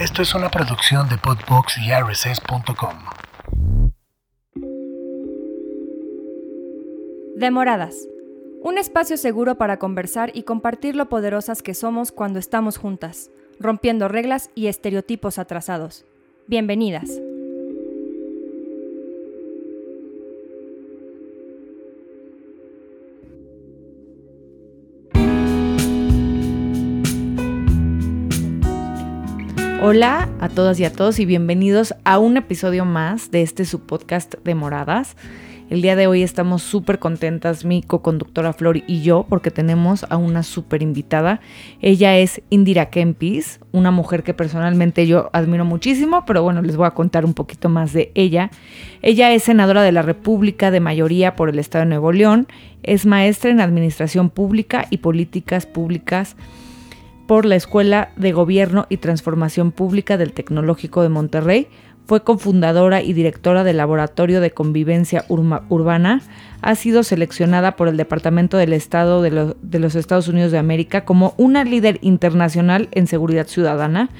Esto es una producción de Podbox y RSS.com. Demoradas. Un espacio seguro para conversar y compartir lo poderosas que somos cuando estamos juntas, rompiendo reglas y estereotipos atrasados. Bienvenidas. Hola a todas y a todos y bienvenidos a un episodio más de este su podcast de Moradas. El día de hoy estamos súper contentas, mi co-conductora Flor y yo, porque tenemos a una súper invitada. Ella es Indira Kempis, una mujer que personalmente yo admiro muchísimo, pero bueno, les voy a contar un poquito más de ella. Ella es senadora de la República de mayoría por el Estado de Nuevo León, es maestra en Administración Pública y Políticas Públicas por la Escuela de Gobierno y Transformación Pública del Tecnológico de Monterrey. Fue cofundadora y directora del Laboratorio de Convivencia Urbana. Ha sido seleccionada por el Departamento del Estado de, de los Estados Unidos de América como una líder internacional en seguridad ciudadana.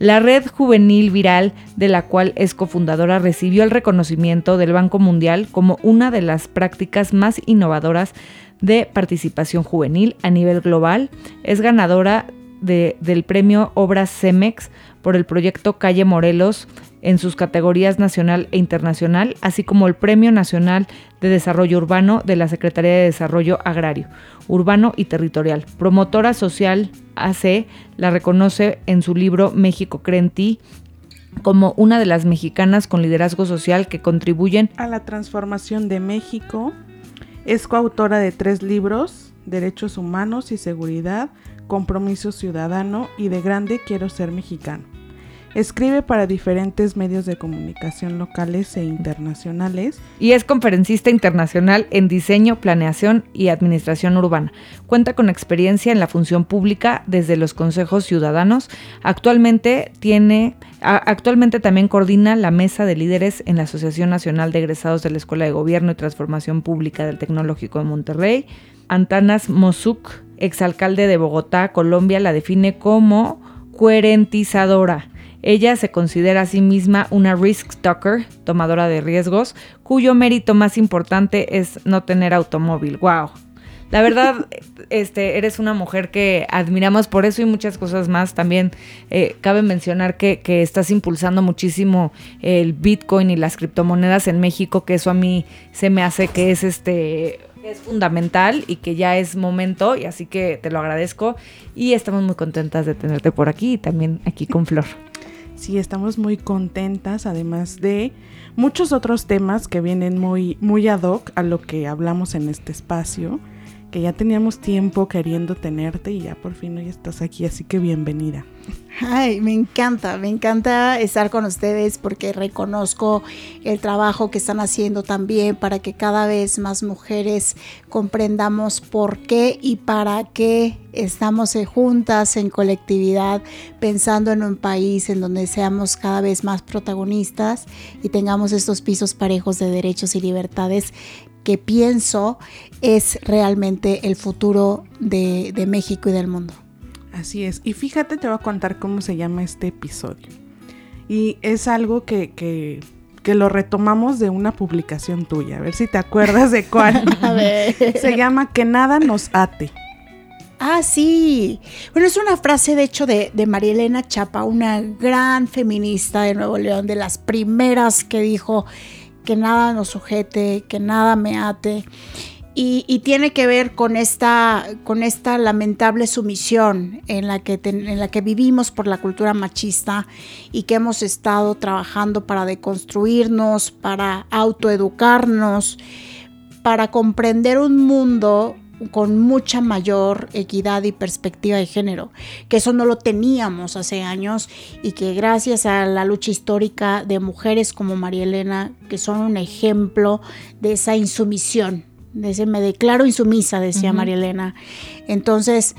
La red juvenil viral de la cual es cofundadora recibió el reconocimiento del Banco Mundial como una de las prácticas más innovadoras de participación juvenil a nivel global. Es ganadora del premio Obras CEMEX por el proyecto Calle Morelos en sus categorías nacional e internacional, así como el Premio Nacional de Desarrollo Urbano de la Secretaría de Desarrollo Agrario, Urbano y Territorial. Promotora social AC la reconoce en su libro México Cree como una de las mexicanas con liderazgo social que contribuyen a la transformación de México. Es coautora de tres libros, Derechos Humanos y Seguridad, compromiso ciudadano y de grande quiero ser mexicano. Escribe para diferentes medios de comunicación locales e internacionales. Y es conferencista internacional en diseño, planeación y administración urbana. Cuenta con experiencia en la función pública desde los consejos ciudadanos. Actualmente tiene Actualmente también coordina la mesa de líderes en la Asociación Nacional de Egresados de la Escuela de Gobierno y Transformación Pública del Tecnológico de Monterrey. Antanas Mosuk, exalcalde de Bogotá, Colombia, la define como coherentizadora. Ella se considera a sí misma una risk talker, tomadora de riesgos, cuyo mérito más importante es no tener automóvil. ¡Wow! La verdad, este, eres una mujer que admiramos por eso y muchas cosas más. También eh, cabe mencionar que, que, estás impulsando muchísimo el Bitcoin y las criptomonedas en México, que eso a mí se me hace que es este es fundamental y que ya es momento y así que te lo agradezco y estamos muy contentas de tenerte por aquí y también aquí con Flor. Sí, estamos muy contentas, además de muchos otros temas que vienen muy, muy ad hoc a lo que hablamos en este espacio, ya teníamos tiempo queriendo tenerte y ya por fin hoy estás aquí, así que bienvenida. Ay, me encanta, me encanta estar con ustedes porque reconozco el trabajo que están haciendo también para que cada vez más mujeres comprendamos por qué y para qué estamos juntas en colectividad, pensando en un país en donde seamos cada vez más protagonistas y tengamos estos pisos parejos de derechos y libertades que pienso es realmente el futuro de, de México y del mundo. Así es. Y fíjate, te voy a contar cómo se llama este episodio. Y es algo que, que, que lo retomamos de una publicación tuya. A ver si te acuerdas de cuál. a ver. Se llama Que nada nos ate. Ah, sí. Bueno, es una frase de hecho de, de María Elena Chapa, una gran feminista de Nuevo León, de las primeras que dijo que nada nos sujete, que nada me ate. Y, tiene que ver con esta, con esta lamentable sumisión en la, que en la que vivimos por la cultura machista y que hemos estado trabajando para deconstruirnos, para autoeducarnos, para comprender un mundo con mucha mayor equidad y perspectiva de género, que eso no lo teníamos hace años y que gracias a la lucha histórica de mujeres como María Elena, que son un ejemplo de esa insumisión me declaro insumisa, decía María Elena. Entonces,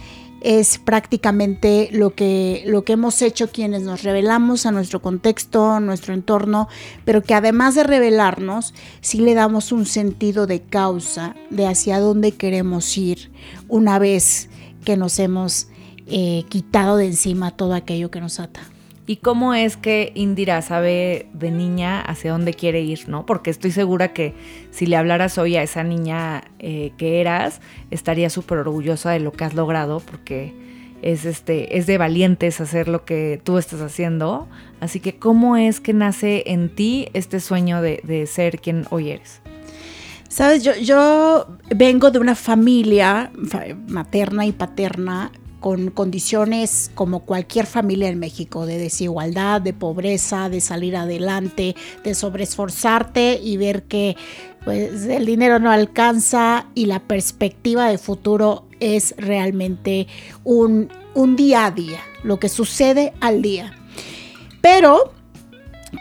es prácticamente lo que, lo que hemos hecho quienes nos revelamos a nuestro contexto, nuestro entorno, pero que además de revelarnos, sí le damos un sentido de causa, de hacia dónde queremos ir una vez que nos hemos eh, quitado de encima todo aquello que nos ata. ¿Y cómo es que Indira sabe de niña hacia dónde quiere ir, no? Porque estoy segura que si le hablaras hoy a esa niña eh, que eras, estaría súper orgullosa de lo que has logrado, porque es, este, es de valientes hacer lo que tú estás haciendo. Así que, ¿cómo es que nace en ti este sueño de, de ser quien hoy eres? Sabes, yo, yo vengo de una familia materna y paterna con condiciones como cualquier familia en México, de desigualdad, de pobreza, de salir adelante, de sobreesforzarte y ver que pues, el dinero no alcanza y la perspectiva de futuro es realmente un, un día a día, lo que sucede al día. Pero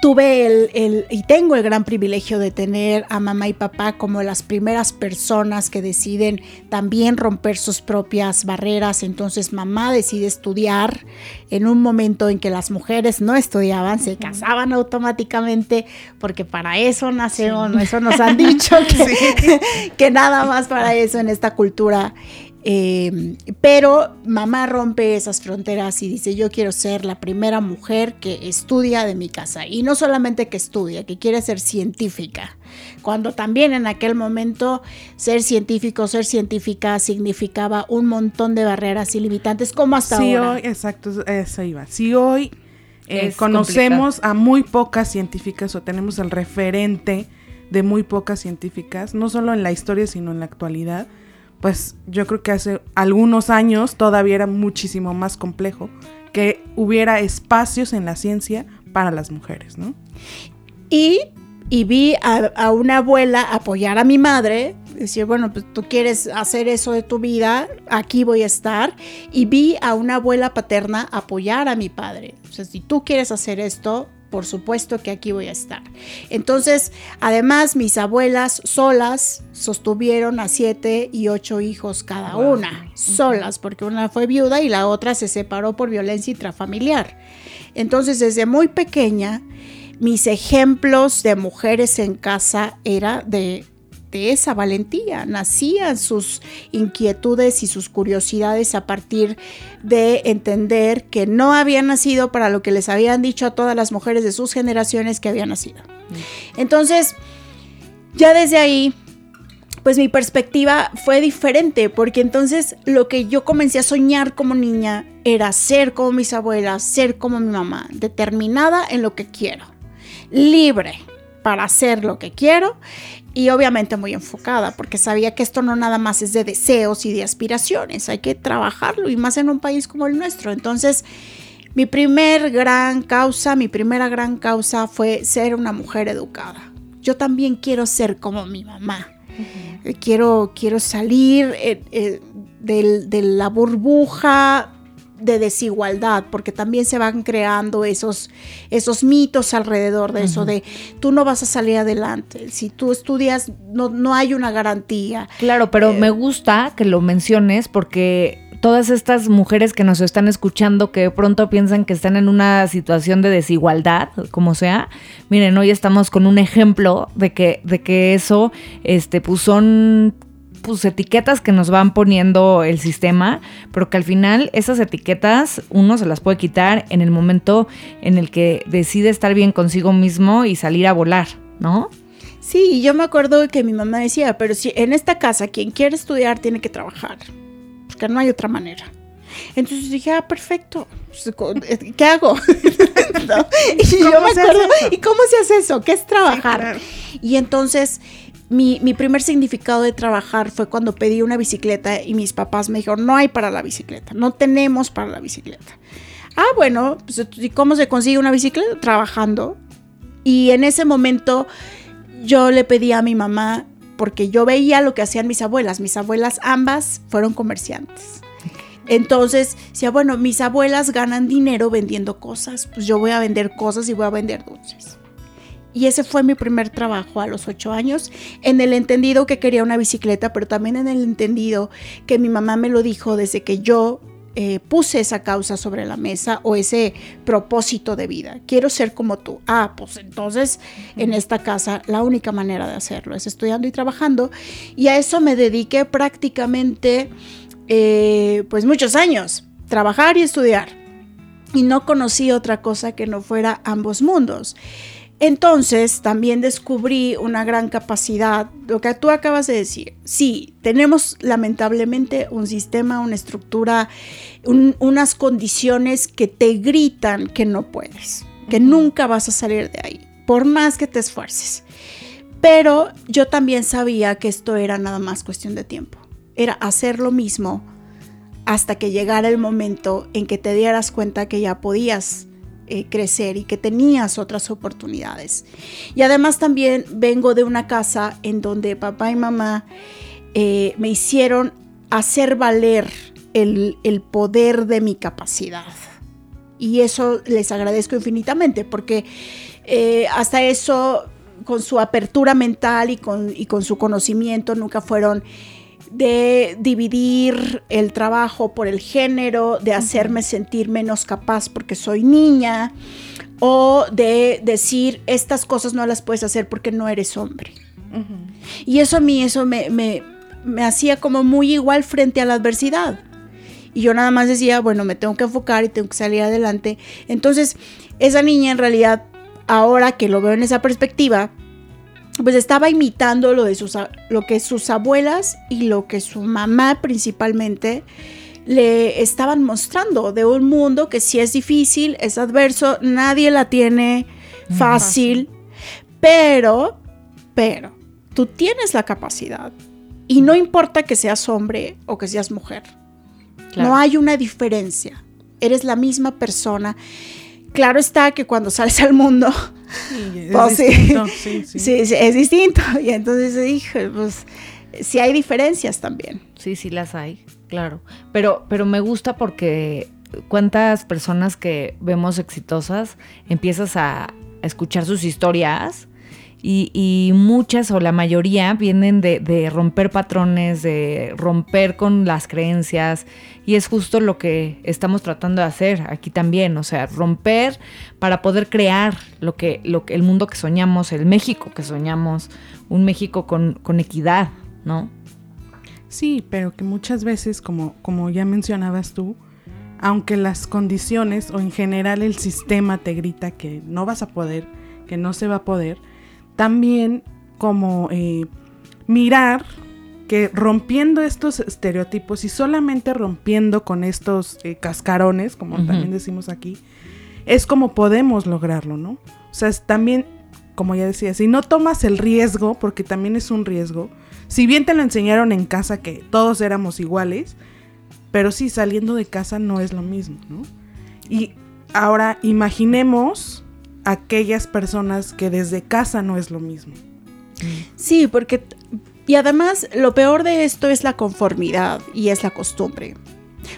tuve el, y tengo el gran privilegio de tener a mamá y papá como las primeras personas que deciden también romper sus propias barreras. Entonces mamá decide estudiar en un momento en que las mujeres no estudiaban, se casaban automáticamente, porque para eso nacieron, eso nos han dicho, que, que nada más para eso en esta cultura eh, pero mamá rompe esas fronteras y dice, yo quiero ser la primera mujer que estudia de mi casa. Y no solamente que estudia, que quiere ser científica. Cuando también en aquel momento ser científico, ser científica significaba un montón de barreras y limitantes, como hasta sí, ahora. Hoy, exacto, eso iba. Si hoy eh, conocemos a muy pocas científicas o tenemos el referente de muy pocas científicas, no solo en la historia, sino en la actualidad, pues yo creo que hace algunos años todavía era muchísimo más complejo que hubiera espacios en la ciencia para las mujeres, ¿no? Y, vi a, una abuela apoyar a mi madre, decir, bueno, pues tú quieres hacer eso de tu vida, aquí voy a estar. Y vi a una abuela paterna apoyar a mi padre. O sea, si tú quieres hacer esto, por supuesto que aquí voy a estar. Entonces, además, mis abuelas solas sostuvieron a siete y ocho hijos cada una, solas, porque una fue viuda y la otra se separó por violencia intrafamiliar. Entonces, desde muy pequeña, mis ejemplos de mujeres en casa era de de esa valentía, nacían sus inquietudes y sus curiosidades a partir de entender que no habían nacido para lo que les habían dicho a todas las mujeres de sus generaciones que habían nacido. Mm. Entonces, ya desde ahí, pues mi perspectiva fue diferente, porque entonces lo que yo comencé a soñar como niña era ser como mis abuelas, ser como mi mamá, determinada en lo que quiero, libre para hacer lo que quiero y obviamente muy enfocada, porque sabía que esto no nada más es de deseos y de aspiraciones, hay que trabajarlo y más en un país como el nuestro. Entonces, mi primer gran causa, mi primera gran causa fue ser una mujer educada. Yo también quiero ser como mi mamá. quiero, quiero salir eh, eh, de la burbuja de desigualdad, porque también se van creando esos, esos mitos alrededor de eso, de tú no vas a salir adelante, si tú estudias no, no hay una garantía. Claro, pero eh, me gusta que lo menciones porque todas estas mujeres que nos están escuchando que de pronto piensan que están en una situación de desigualdad, como sea, miren, hoy estamos con un ejemplo de que, de que eso, este, pues son pues, etiquetas que nos van poniendo el sistema, pero que al final esas etiquetas uno se las puede quitar en el momento en el que decide estar bien consigo mismo y salir a volar, ¿no? Sí, yo me acuerdo que mi mamá decía, pero si en esta casa quien quiere estudiar tiene que trabajar, porque no hay otra manera. Entonces dije, ah, perfecto. Pues, eh, ¿Qué hago? Y yo me acuerdo, ¿y cómo se hace eso? ¿Qué es trabajar? Y entonces mi, primer significado de trabajar fue cuando pedí una bicicleta y mis papás me dijeron, no hay para la bicicleta, no tenemos para la bicicleta. Ah, bueno, pues, ¿y cómo se consigue una bicicleta? Trabajando. Y en ese momento yo le pedí a mi mamá, porque yo veía lo que hacían mis abuelas. Mis abuelas ambas fueron comerciantes. Entonces, decía, bueno, mis abuelas ganan dinero vendiendo cosas, pues yo voy a vender cosas y voy a vender dulces. Y ese fue mi primer trabajo a los ocho años, en el entendido que quería una bicicleta, pero también en el entendido que mi mamá me lo dijo desde que yo eh, puse esa causa sobre la mesa o ese propósito de vida. Quiero ser como tú. Ah, pues entonces en esta casa la única manera de hacerlo es estudiando y trabajando. Y a eso me dediqué prácticamente eh, pues muchos años, trabajar y estudiar. y no conocí otra cosa que no fuera ambos mundos. Entonces también descubrí una gran capacidad, lo que tú acabas de decir. Sí, tenemos lamentablemente un sistema, una estructura, un- unas condiciones que te gritan que no puedes, que nunca vas a salir de ahí, por más que te esfuerces. Pero yo también sabía que esto era nada más cuestión de tiempo. Era hacer lo mismo hasta que llegara el momento en que te dieras cuenta que ya podías eh, crecer y que tenías otras oportunidades. Y además también vengo de una casa en donde papá y mamá eh, me hicieron hacer valer el, el poder de mi capacidad. Y eso les agradezco infinitamente porque eh, hasta eso, con su apertura mental y con, y con su conocimiento, nunca fueron de dividir el trabajo por el género, de hacerme sentir menos capaz porque soy niña, o de decir estas cosas no las puedes hacer porque no eres hombre. Y eso a mí, eso me, me, me hacía como muy igual frente a la adversidad. Y yo nada más decía, bueno, me tengo que enfocar y tengo que salir adelante. Entonces, esa niña en realidad, ahora que lo veo en esa perspectiva, pues estaba imitando lo, de sus, lo que sus abuelas y lo que su mamá principalmente le estaban mostrando de un mundo que sí es difícil, es adverso, nadie la tiene fácil, pero, pero, tú tienes la capacidad y no importa que seas hombre o que seas mujer, Claro. no hay una diferencia, eres la misma persona. Claro está que cuando sales al mundo Sí, es Pues sí. distinto, sí, sí. Sí, sí, es distinto. Y entonces dije, pues sí hay diferencias también. Sí, sí las hay, claro. Pero, pero me gusta porque cuántas personas que vemos exitosas empiezas a, a escuchar sus historias y, muchas o la mayoría vienen de, de romper patrones, de romper con las creencias y es justo lo que estamos tratando de hacer aquí también, o sea, romper para poder crear lo que, lo que el mundo que soñamos, el México que soñamos, un México con, con equidad, ¿no? Sí, pero que muchas veces, como, como ya mencionabas tú, aunque las condiciones o en general el sistema te grita que no vas a poder, que no se va a poder, también como eh, mirar que rompiendo estos estereotipos y solamente rompiendo con estos eh, cascarones, como también decimos aquí, es como podemos lograrlo, ¿no? O sea, es también, como ya decía, si no tomas el riesgo, porque también es un riesgo, si bien te lo enseñaron en casa que todos éramos iguales, pero sí, saliendo de casa no es lo mismo, ¿no? Y ahora imaginemos aquellas personas que desde casa no es lo mismo. Sí, porque... Y además, lo peor de esto es la conformidad y es la costumbre.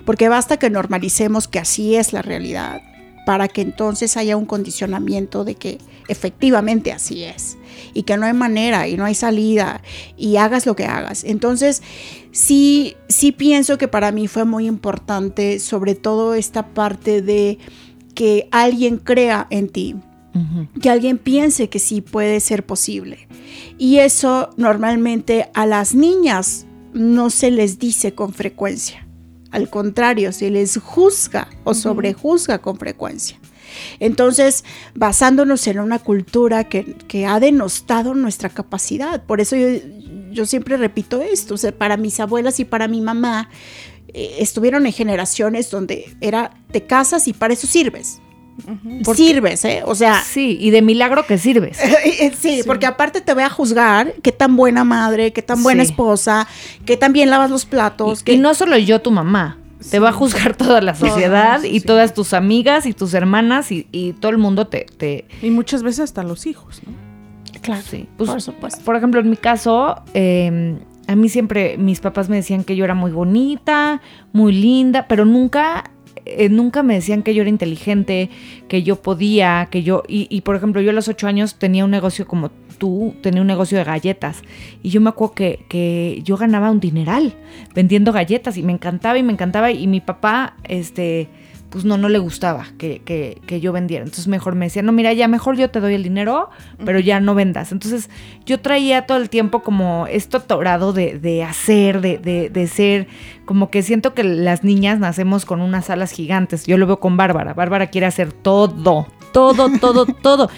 Porque basta que normalicemos que así es la realidad para que entonces haya un condicionamiento de que efectivamente así es y que no hay manera y no hay salida y hagas lo que hagas. Entonces, sí, sí pienso que para mí fue muy importante sobre todo esta parte de que alguien crea en ti, Que alguien piense que sí puede ser posible. Y eso normalmente a las niñas no se les dice con frecuencia. Al contrario, se les juzga o sobrejuzga con frecuencia. Entonces, basándonos en una cultura que, que ha denostado nuestra capacidad. Por eso yo, yo siempre repito esto. O sea, para mis abuelas y para mi mamá, eh, estuvieron en generaciones donde era te casas y para eso sirves. Porque- Sirves, ¿eh? O sea, Sí, y de milagro que sirves. sí, porque aparte te voy a juzgar qué tan buena madre, qué tan buena Sí. esposa, qué tan bien lavas los platos. Y, no solo yo, tu mamá. Te va a juzgar toda la sociedad y sí. todas tus amigas y tus hermanas y, y todo el mundo te... te Y muchas veces hasta los hijos, ¿no? Claro, sí. Pues, por supuesto. Por ejemplo, en mi caso, eh, a mí siempre mis papás me decían que yo era muy bonita, muy linda, pero nunca, eh, nunca me decían que yo era inteligente, que yo podía, que yo... Y, y, por ejemplo, yo a los ocho años tenía un negocio como tú, tenía un negocio de galletas. Y yo me acuerdo que, que yo ganaba un dineral vendiendo galletas y me encantaba y me encantaba. Y mi papá, este... Pues no, no le gustaba que, que- que yo vendiera. Entonces mejor me decía, no, mira, ya mejor yo te doy el dinero, pero ya no vendas. Entonces yo traía todo el tiempo como esto atorado de, de hacer, de, de, de ser como que siento que las niñas nacemos con unas alas gigantes. Yo lo veo con Bárbara. Bárbara quiere hacer todo, todo, todo, todo.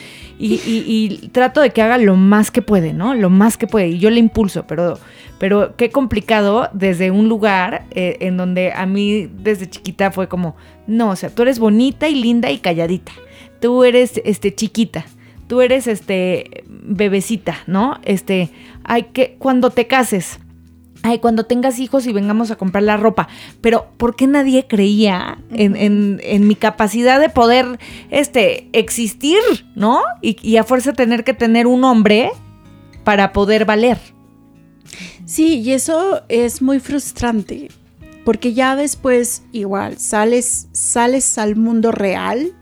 Y, y- y trato de que haga lo más que puede, ¿no? Lo más que puede. Y yo le impulso, pero, pero qué complicado desde un lugar eh, en donde a mí desde chiquita fue como, no, o sea, tú eres bonita y linda y calladita. Tú eres este, chiquita. Tú eres este bebecita, ¿no? Este, hay que, cuando te cases, ay, cuando tengas hijos y vengamos a comprar la ropa. Pero, ¿por qué nadie creía en, en- en mi capacidad de poder este, existir, ¿no? Y, a fuerza tener que tener un hombre para poder valer. Sí, y eso es muy frustrante, porque ya después igual sales, sales al mundo real,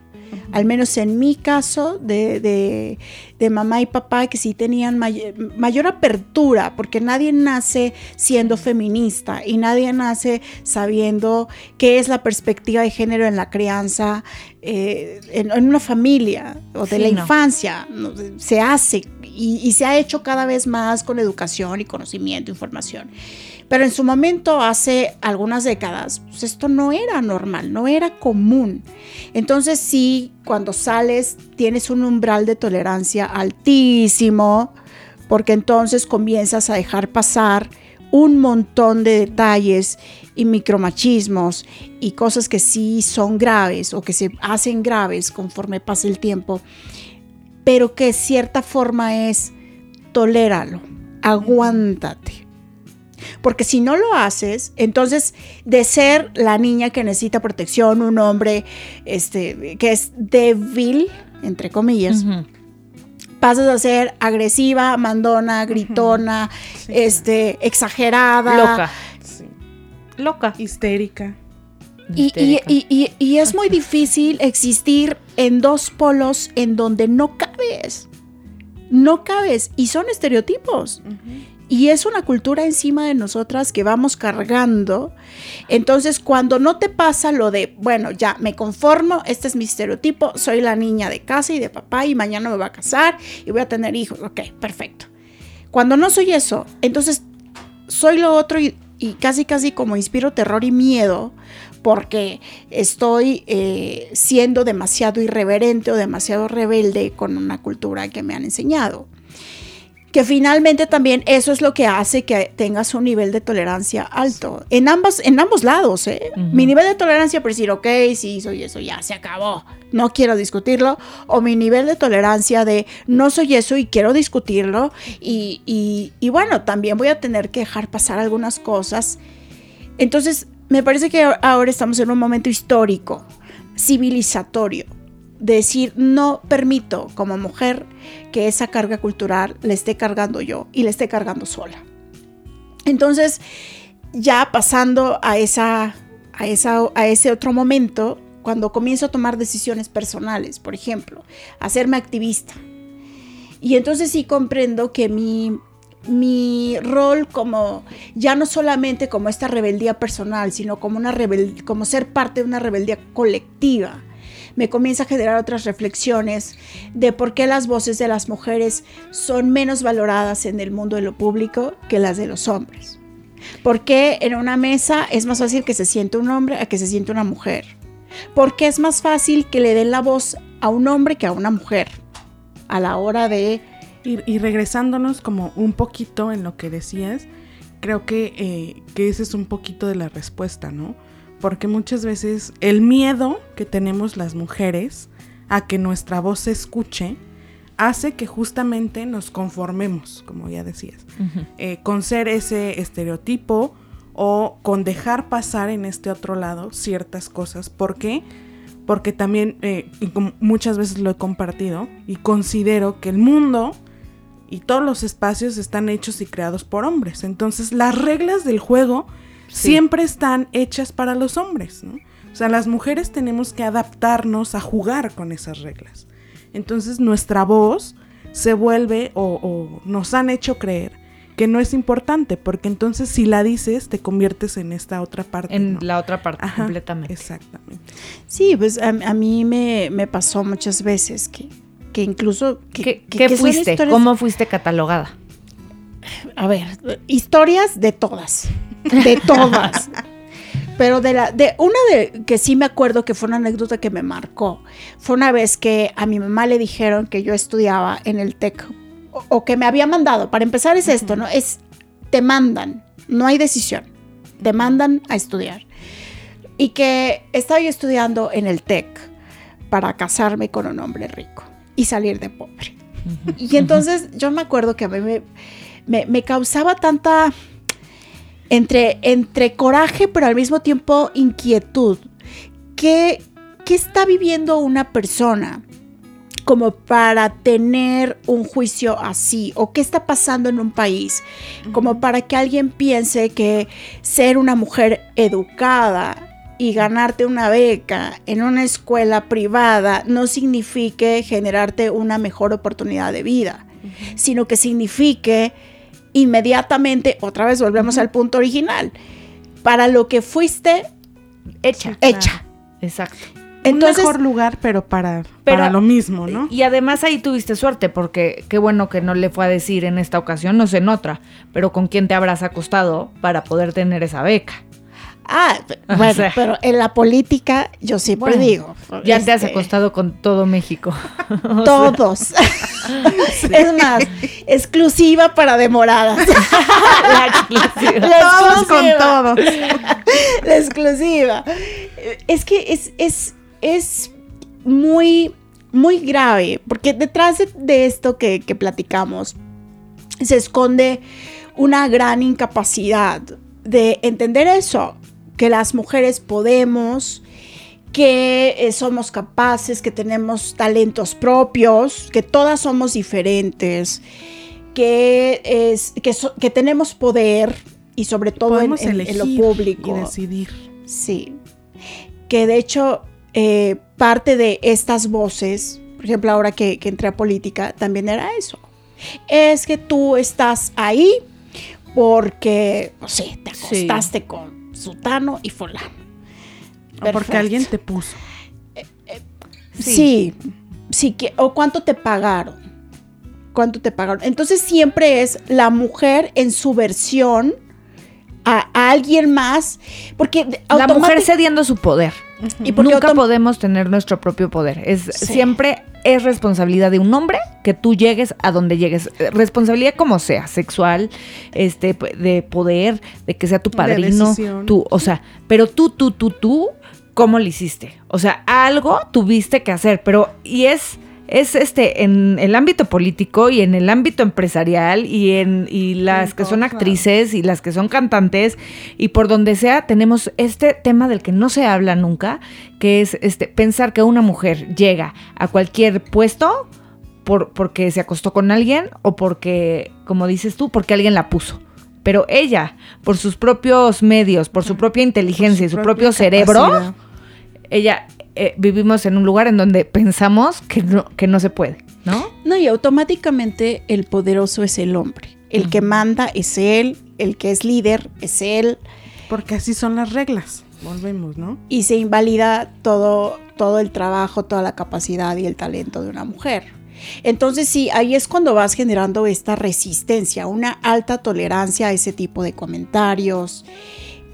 al menos en mi caso, de, de- de mamá y papá que sí tenían may- mayor apertura, porque nadie nace siendo feminista y nadie nace sabiendo qué es la perspectiva de género en la crianza, eh, en, en una familia o de Sí, la no. infancia. Se hace y, se ha hecho cada vez más con educación y conocimiento, información. Pero en su momento, hace algunas décadas, pues esto no era normal, no era común. Entonces sí, cuando sales tienes un umbral de tolerancia altísimo, porque entonces comienzas a dejar pasar un montón de detalles y micromachismos y cosas que sí son graves o que se hacen graves conforme pasa el tiempo, pero que de cierta forma es toléralo, aguántate. Porque si no lo haces, entonces de ser la niña que necesita protección, un hombre este, que es débil, entre comillas, pasas a ser agresiva, mandona, gritona, Sí, este, exagerada. Loca. Sí. Loca. Histérica. Y, y- Histérica. y- y- y es muy difícil existir en dos polos en donde no cabes. No cabes. Y son estereotipos. Y es una cultura encima de nosotras que vamos cargando. Entonces, cuando no te pasa lo de, bueno, ya me conformo, este es mi estereotipo, soy la niña de casa y de papá y mañana me voy a casar y voy a tener hijos. Ok, perfecto. Cuando no soy eso, entonces soy lo otro y, y casi, casi como inspiro terror y miedo porque estoy eh, siendo demasiado irreverente o demasiado rebelde con una cultura que me han enseñado que finalmente también eso es lo que hace que tengas un nivel de tolerancia alto. En, ambas, en ambos lados, ¿eh? Mi nivel de tolerancia por decir, ok, sí, soy eso, ya se acabó, no quiero discutirlo. O mi nivel de tolerancia de, no soy eso y quiero discutirlo. Y, y- y bueno, también voy a tener que dejar pasar algunas cosas. Entonces, me parece que ahora estamos en un momento histórico, civilizatorio, de decir, no permito como mujer que esa carga cultural le esté cargando yo y le esté cargando sola. Entonces, ya pasando a, esa, a, esa, a ese otro momento, cuando comienzo a tomar decisiones personales, por ejemplo, hacerme activista. Y entonces sí comprendo que mi, mi rol como, ya no solamente como esta rebeldía personal, sino como, una rebel, como ser parte de una rebeldía colectiva, me comienza a generar otras reflexiones de por qué las voces de las mujeres son menos valoradas en el mundo de lo público que las de los hombres. ¿Por qué en una mesa es más fácil que se siente un hombre a que se siente una mujer? ¿Por qué es más fácil que le den la voz a un hombre que a una mujer? A la hora de... Y, y regresándonos como un poquito en lo que decías, creo que, eh, que ese es un poquito de la respuesta, ¿no? Porque muchas veces el miedo que tenemos las mujeres a que nuestra voz se escuche hace que justamente nos conformemos, como ya decías, eh, con ser ese estereotipo o con dejar pasar en este otro lado ciertas cosas. ¿Por qué? Porque también, eh, y muchas veces lo he compartido, y considero que el mundo y todos los espacios están hechos y creados por hombres. Entonces las reglas del juego Sí. siempre están hechas para los hombres, ¿no? O sea, las mujeres tenemos que adaptarnos a jugar con esas reglas. Entonces nuestra voz se vuelve o, o nos han hecho creer que no es importante, porque entonces si la dices te conviertes en esta otra parte. En ¿no? la otra parte, Ajá, completamente. Exactamente. Sí, pues a, a mí me, me pasó muchas veces que, que incluso... Que, ¿Qué, que- qué que son fuiste? historias- ¿Cómo fuiste catalogada? A ver, historias de todas. De todas. Pero de la, de una de que sí me acuerdo que fue una anécdota que me marcó, fue una vez que a mi mamá le dijeron que yo estudiaba en el TEC o, o que me había mandado. Para empezar es esto, ¿no? Es te mandan, no hay decisión, te mandan a estudiar. Y que estaba yo estudiando en el TEC para casarme con un hombre rico y salir de pobre. Y entonces yo me acuerdo que a mí me, me, me causaba tanta entre, entre coraje, pero al mismo tiempo inquietud. ¿Qué, qué está viviendo una persona como para tener un juicio así? ¿O qué está pasando en un país? Como para que alguien piense que ser una mujer educada y ganarte una beca en una escuela privada no signifique generarte una mejor oportunidad de vida, sino que signifique inmediatamente, otra vez volvemos al punto original, para lo que fuiste Hecha. hecha. Exacto. Entonces, un mejor lugar, pero para, Pero- para lo mismo, ¿no? Y además ahí tuviste suerte, porque qué bueno que no le fue a decir en esta ocasión, no sé en otra, pero con quién te habrás acostado para poder tener esa beca. Ah, O bueno, sea. pero en la política yo siempre Bueno, digo. Ya te has este, acostado con todo México. Sea, Todos. Es más, exclusiva para demoradas. la exclusiva. La Todos con todos. La exclusiva. Es que es, es, es muy, muy grave, porque detrás de, de esto que, que platicamos se esconde una gran incapacidad de entender eso, que las mujeres podemos, que eh, somos capaces, que tenemos talentos propios, que todas somos diferentes, que, es, que, so- que tenemos poder y sobre todo en, en- lo público. y decidir. Sí. Que de hecho, eh, parte de estas voces, por ejemplo, ahora que, que entré a política, también era eso. Es que tú estás ahí porque, no sé, te Sí. acostaste con sutano y fulano. O porque alguien te puso. Sí. sí, que, o cuánto te pagaron. ¿Cuánto te pagaron? Entonces siempre es la mujer en su versión a, a alguien más, porque La mujer cediendo su poder. Y porque Nunca podemos tener nuestro propio poder. Es Sí. siempre es responsabilidad de un hombre que tú llegues a donde llegues. Eh, Responsabilidad como sea, sexual, este, de poder, de que sea tu padrino, tú, o sea, pero tú, tú, tú, tú, ¿cómo lo hiciste? O sea, algo tuviste que hacer, pero y es es este en el ámbito político y en el ámbito empresarial y en y las que son actrices y las que son cantantes y por donde sea tenemos este tema del que no se habla nunca, que es este pensar que una mujer llega a cualquier puesto por, porque se acostó con alguien o porque, como dices tú, porque alguien la puso. Pero ella, por sus propios medios, por su propia inteligencia y su propio cerebro. Ella eh, vivimos en un lugar en donde pensamos que no, que no se puede, ¿no? No, y automáticamente el poderoso es el hombre. El que manda es él, el que es líder es él, Porque así son las reglas. Volvemos, ¿no? y se invalida todo, todo el trabajo, toda la capacidad y el talento de una mujer. Entonces sí, ahí es cuando vas generando esta resistencia, una alta tolerancia a ese tipo de comentarios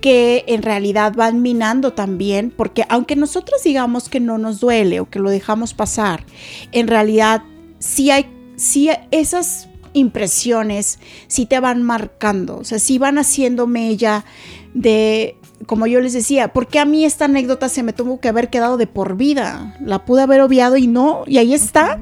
que en realidad van minando también, porque aunque nosotros digamos que no nos duele o que lo dejamos pasar, en realidad sí hay, sí esas impresiones sí te van marcando, o sea, sí van haciendo mella de, como yo les decía, porque a mí esta anécdota se me tuvo que haber quedado de por vida, la pude haber obviado y no, y ahí está.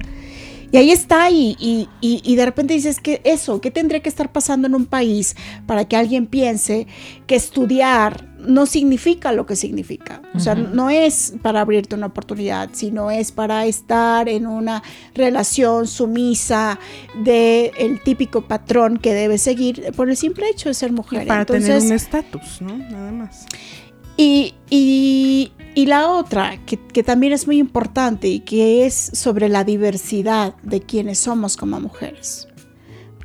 Y ahí está, y, y, y, y de repente dices que eso, ¿qué tendría que estar pasando en un país para que alguien piense que estudiar no significa lo que significa? O sea, no es para abrirte una oportunidad, sino es para estar en una relación sumisa de el típico patrón que debe seguir por el simple hecho de ser Y mujer. para Entonces, tener un estatus, ¿no? Nada más. Y, y- y la otra, que, que también es muy importante y que es sobre la diversidad de quienes somos como mujeres.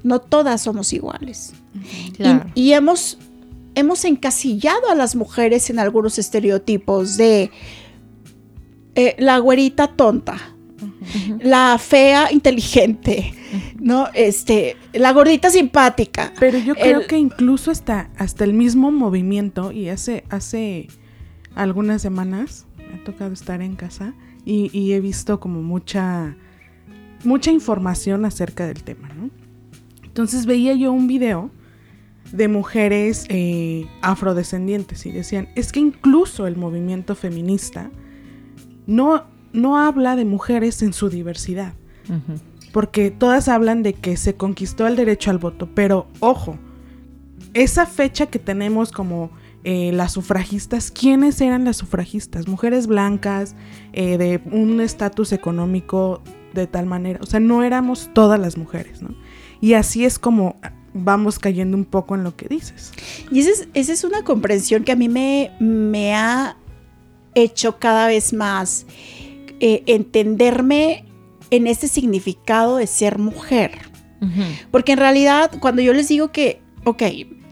No todas somos iguales. Y, y hemos, hemos encasillado a las mujeres en algunos estereotipos de eh, la güerita tonta, la fea inteligente, ¿no? Este, la gordita simpática. Pero yo creo El- que incluso hasta, hasta el mismo movimiento, y hace, hace algunas semanas, me ha tocado estar en casa y, y he visto como mucha, mucha información acerca del tema, ¿no? Entonces veía yo un video de mujeres eh, afrodescendientes y decían, es que incluso el movimiento feminista no, no habla de mujeres en su diversidad, porque todas hablan de que se conquistó el derecho al voto, pero ojo, esa fecha que tenemos como eh, las sufragistas, ¿quiénes eran las sufragistas? Mujeres blancas, eh, de un estatus económico de tal manera, o sea, no éramos todas las mujeres, ¿no? Y así es como vamos cayendo un poco en lo que dices. Y esa es, esa es una comprensión que a mí me, me ha hecho cada vez más eh, entenderme en este significado de ser mujer. Porque en realidad, cuando yo les digo que, ok,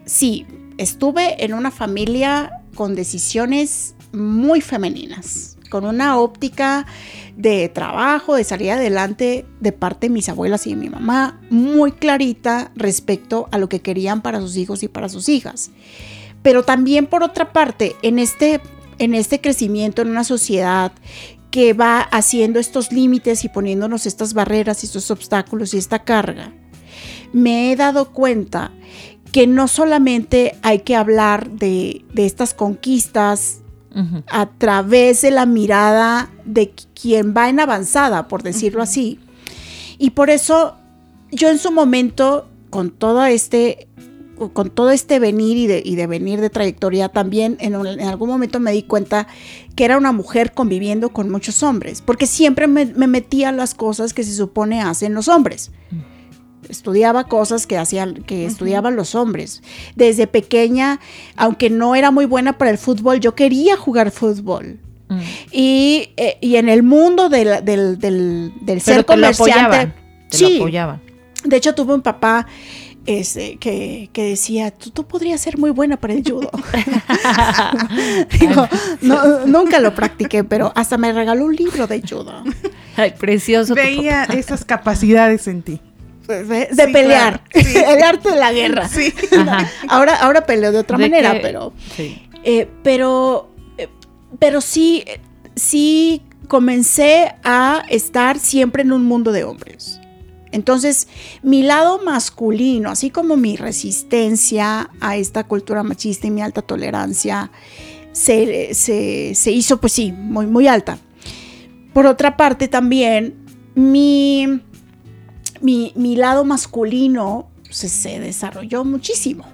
sí, estuve en una familia con decisiones muy femeninas, con una óptica de trabajo, de salir adelante de parte de mis abuelas y de mi mamá, muy clarita respecto a lo que querían para sus hijos y para sus hijas. Pero también por otra parte, en este, en este crecimiento en una sociedad que va haciendo estos límites y poniéndonos estas barreras y estos obstáculos y esta carga, me he dado cuenta que no solamente hay que hablar de, de estas conquistas a través de la mirada de quien va en avanzada, por decirlo así. Y por eso yo en su momento, con todo este, con todo este venir y de, y de venir de trayectoria, también en, un- en algún momento me di cuenta que era una mujer conviviendo con muchos hombres, porque siempre me, me metía a las cosas que se supone hacen los hombres. Estudiaba cosas que hacían, que estudiaban los hombres. Desde pequeña, aunque no era muy buena para el fútbol, yo quería jugar fútbol. Mm. Y, eh, y en el mundo del, del, del, ser lo comerciante. apoyaban. Te sí, lo apoyaban. de hecho tuve un papá este, que, que decía, tú, tú podrías ser muy buena para el judo. Digo, no, nunca lo practiqué, pero hasta me regaló un libro de judo. Ay, precioso. tu Veía esas capacidades en ti. De, de Sí, pelear, claro, sí. el arte de la guerra. Sí. Ajá. Ahora, ahora peleo de otra De manera, que- pero... Sí. Eh, pero, eh, pero sí, sí comencé a estar siempre en un mundo de hombres. Entonces, mi lado masculino, así como mi resistencia a esta cultura machista y mi alta tolerancia, se, se- se hizo, pues sí, muy, muy alta. Por otra parte, también mi, mi, mi lado masculino se, se desarrolló muchísimo.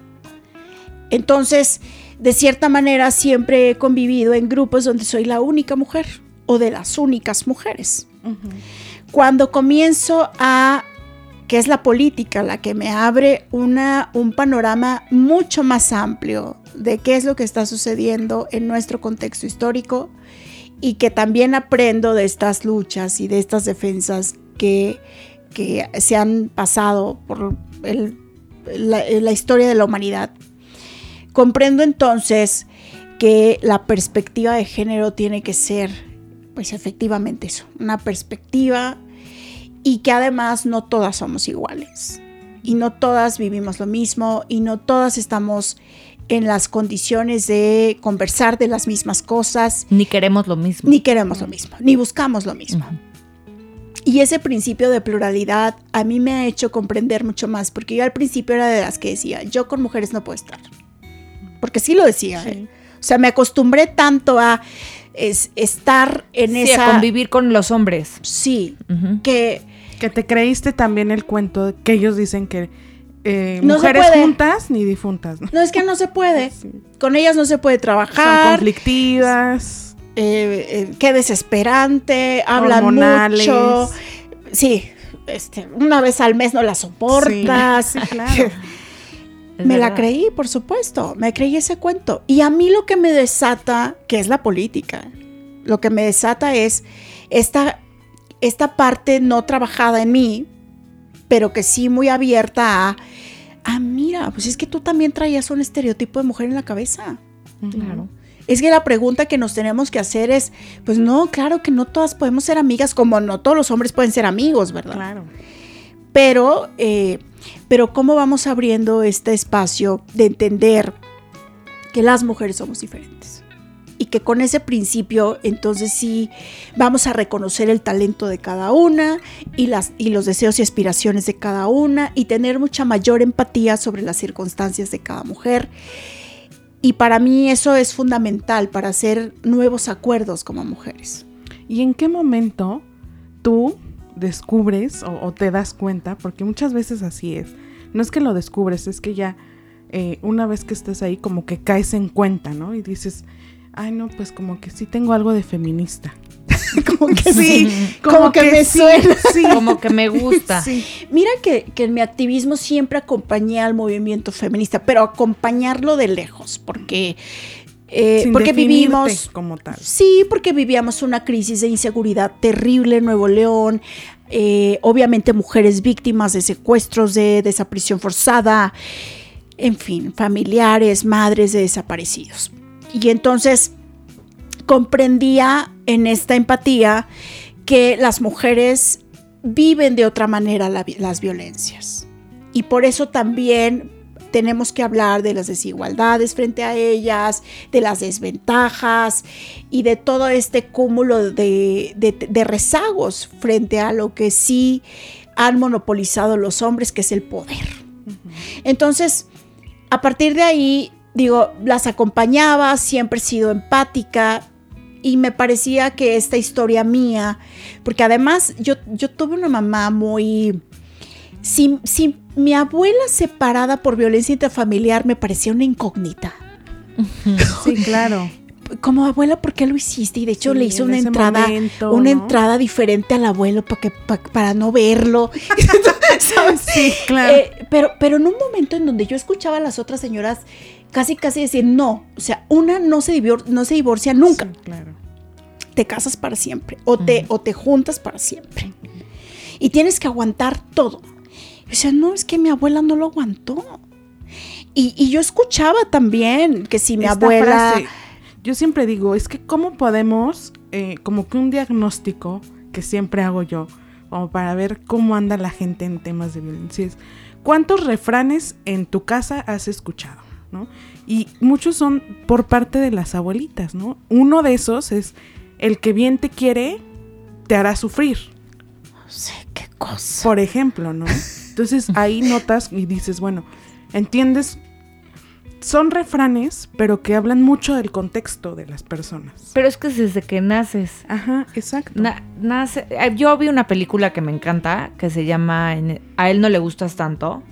Entonces, de cierta manera, siempre he convivido en grupos donde soy la única mujer o de las únicas mujeres. Cuando comienzo a, que es la política la que me abre una, un panorama mucho más amplio de qué es lo que está sucediendo en nuestro contexto histórico y que también aprendo de estas luchas y de estas defensas que, que se han pasado por el- la, la historia de la humanidad. Comprendo entonces que la perspectiva de género tiene que ser, pues efectivamente eso, una perspectiva y que además no todas somos iguales y no todas vivimos lo mismo y no todas estamos en las condiciones de conversar de las mismas cosas, Ni queremos lo mismo. ni queremos lo mismo, ni buscamos lo mismo. Y ese principio de pluralidad a mí me ha hecho comprender mucho más, porque yo al principio era de las que decía, yo con mujeres no puedo estar. Porque sí lo decía. ¿eh? O sea, me acostumbré tanto a es- estar en Sí, esa... a convivir con los hombres. Sí, que Que te creíste también el cuento que ellos dicen que eh, No mujeres juntas ni difuntas. ¿no? no es que no se puede. Sí. Con ellas no se puede Son trabajar. conflictivas. eh, eh, qué desesperante, hablan Hormonales. mucho. Sí, este, una vez al mes no la soportas. Sí, sí, claro. Me la creí, por supuesto, me creí ese cuento. Y a mí lo que me desata, que es la política, lo que me desata es esta, esta parte no trabajada en mí, pero que sí muy abierta a, ah, mira, pues es que tú también traías un estereotipo de mujer en la cabeza. Claro. Es que la pregunta que nos tenemos que hacer es, pues no, claro que no todas podemos ser amigas, como no todos los hombres pueden ser amigos, ¿verdad? Claro. Pero, eh, pero ¿cómo vamos abriendo este espacio de entender que las mujeres somos diferentes? Y que con ese principio entonces sí vamos a reconocer el talento de cada una y, las, y los deseos y aspiraciones de cada una y tener mucha mayor empatía sobre las circunstancias de cada mujer. Y para mí eso es fundamental para hacer nuevos acuerdos como mujeres. ¿Y en qué momento tú descubres o, te das cuenta? Porque muchas veces así es. No es que lo descubres, es que ya eh, una vez que estás ahí como que caes en cuenta, ¿no? Y dices, ay no, pues como que sí tengo algo de feminista. como que sí, como, que, me sí, suena. sí. Como que me gusta. Sí. Mira que, que en mi activismo siempre acompañé al movimiento feminista, pero acompañarlo de lejos, porque, eh, Sin porque vivimos... como tal. Sí, porque vivíamos una crisis de inseguridad terrible en Nuevo León. eh, obviamente mujeres víctimas de secuestros, de desaparición forzada, en fin, familiares, madres de desaparecidos. Y entonces comprendía en esta empatía que las mujeres viven de otra manera la las violencias. Y por eso también tenemos que hablar de las desigualdades frente a ellas, de las desventajas y de todo este cúmulo de, de- de rezagos frente a lo que sí han monopolizado los hombres, que es el poder. Entonces, a partir de ahí, digo, las acompañaba, siempre he sido empática y me parecía que esta historia mía, porque además yo, yo tuve una mamá muy... Si, si mi abuela separada por violencia intrafamiliar me parecía una incógnita. Sí, claro. Como abuela, ¿por qué lo hiciste? Y de hecho Sí, le hice en una entrada, momento, una ¿no? entrada diferente al abuelo para, que, pa- para no verlo. ¿Sabes? Sí, claro. Eh, pero, pero en un momento en donde yo escuchaba a las otras señoras casi casi decir, no, o sea, una no se, divor- no se divorcia nunca, Sí, claro. te casas para siempre o te, o te juntas para siempre. Y tienes que aguantar todo. O sea, no, es que mi abuela no lo aguantó. Y, y yo escuchaba también que si mi Esta abuela... frase, yo siempre digo, es que cómo podemos, eh, como que un diagnóstico que siempre hago yo, como para ver cómo anda la gente en temas de violencia, es cuántos refranes en tu casa has escuchado, ¿no? Y muchos son por parte de las abuelitas, ¿no? Uno de esos es, el que bien te quiere, te hará sufrir, No sé qué cosa. por ejemplo, ¿no? Entonces ahí notas y dices, bueno, entiendes, son refranes, pero que hablan mucho del contexto de las personas. Pero es que es desde que naces. Ajá, exacto. Na- nace, eh, yo vi una película que me encanta que se llama A él no le gustas tanto.